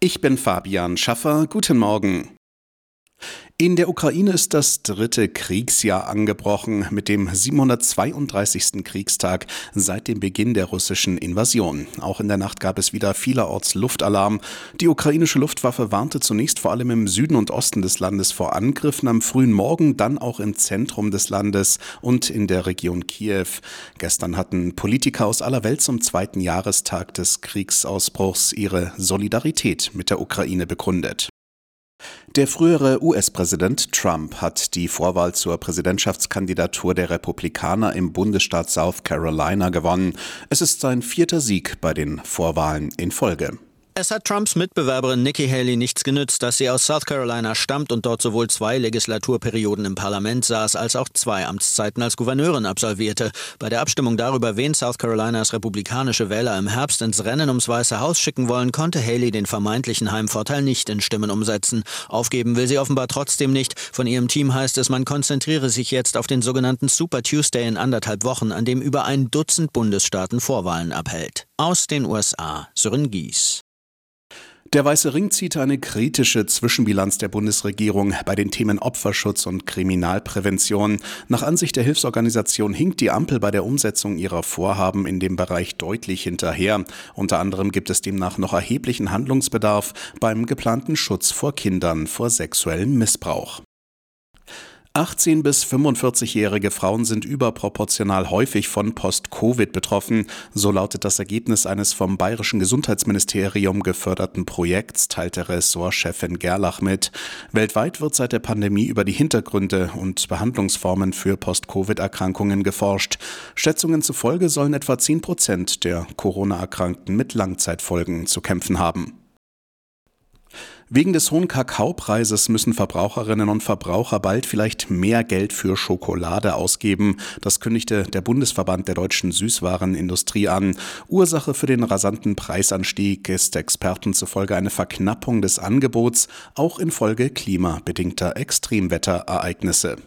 Ich bin Fabian Schaffer. Guten Morgen. In der Ukraine ist das dritte Kriegsjahr angebrochen mit dem 732. Kriegstag seit dem Beginn der russischen Invasion. Auch in der Nacht gab es wieder vielerorts Luftalarm. Die ukrainische Luftwaffe warnte zunächst vor allem im Süden und Osten des Landes vor Angriffen am frühen Morgen, dann auch im Zentrum des Landes und in der Region Kiew. Gestern hatten Politiker aus aller Welt zum zweiten Jahrestag des Kriegsausbruchs ihre Solidarität mit der Ukraine bekundet. Der frühere US-Präsident Trump hat die Vorwahl zur Präsidentschaftskandidatur der Republikaner im Bundesstaat South Carolina gewonnen. Es ist sein vierter Sieg bei den Vorwahlen in Folge. Es hat Trumps Mitbewerberin Nikki Haley nichts genützt, dass sie aus South Carolina stammt und dort sowohl zwei Legislaturperioden im Parlament saß, als auch zwei Amtszeiten als Gouverneurin absolvierte. Bei der Abstimmung darüber, wen South Carolinas republikanische Wähler im Herbst ins Rennen ums Weiße Haus schicken wollen, konnte Haley den vermeintlichen Heimvorteil nicht in Stimmen umsetzen. Aufgeben will sie offenbar trotzdem nicht. Von ihrem Team heißt es, man konzentriere sich jetzt auf den sogenannten Super Tuesday in anderthalb Wochen, an dem über ein Dutzend Bundesstaaten Vorwahlen abhält. Aus den USA, Sören Gies. Der Weiße Ring zieht eine kritische Zwischenbilanz der Bundesregierung bei den Themen Opferschutz und Kriminalprävention. Nach Ansicht der Hilfsorganisation hinkt die Ampel bei der Umsetzung ihrer Vorhaben in dem Bereich deutlich hinterher. Unter anderem gibt es demnach noch erheblichen Handlungsbedarf beim geplanten Schutz vor Kindern vor sexuellem Missbrauch. 18 bis 45-jährige Frauen sind überproportional häufig von Post-Covid betroffen. So lautet das Ergebnis eines vom Bayerischen Gesundheitsministerium geförderten Projekts, teilte Ressortchefin Gerlach mit. Weltweit wird seit der Pandemie über die Hintergründe und Behandlungsformen für Post-Covid-Erkrankungen geforscht. Schätzungen zufolge sollen etwa 10 Prozent der Corona-Erkrankten mit Langzeitfolgen zu kämpfen haben. Wegen des hohen Kakaopreises müssen Verbraucherinnen und Verbraucher bald vielleicht mehr Geld für Schokolade ausgeben. Das kündigte der Bundesverband der deutschen Süßwarenindustrie an. Ursache für den rasanten Preisanstieg ist Experten zufolge eine Verknappung des Angebots, auch infolge klimabedingter Extremwetterereignisse.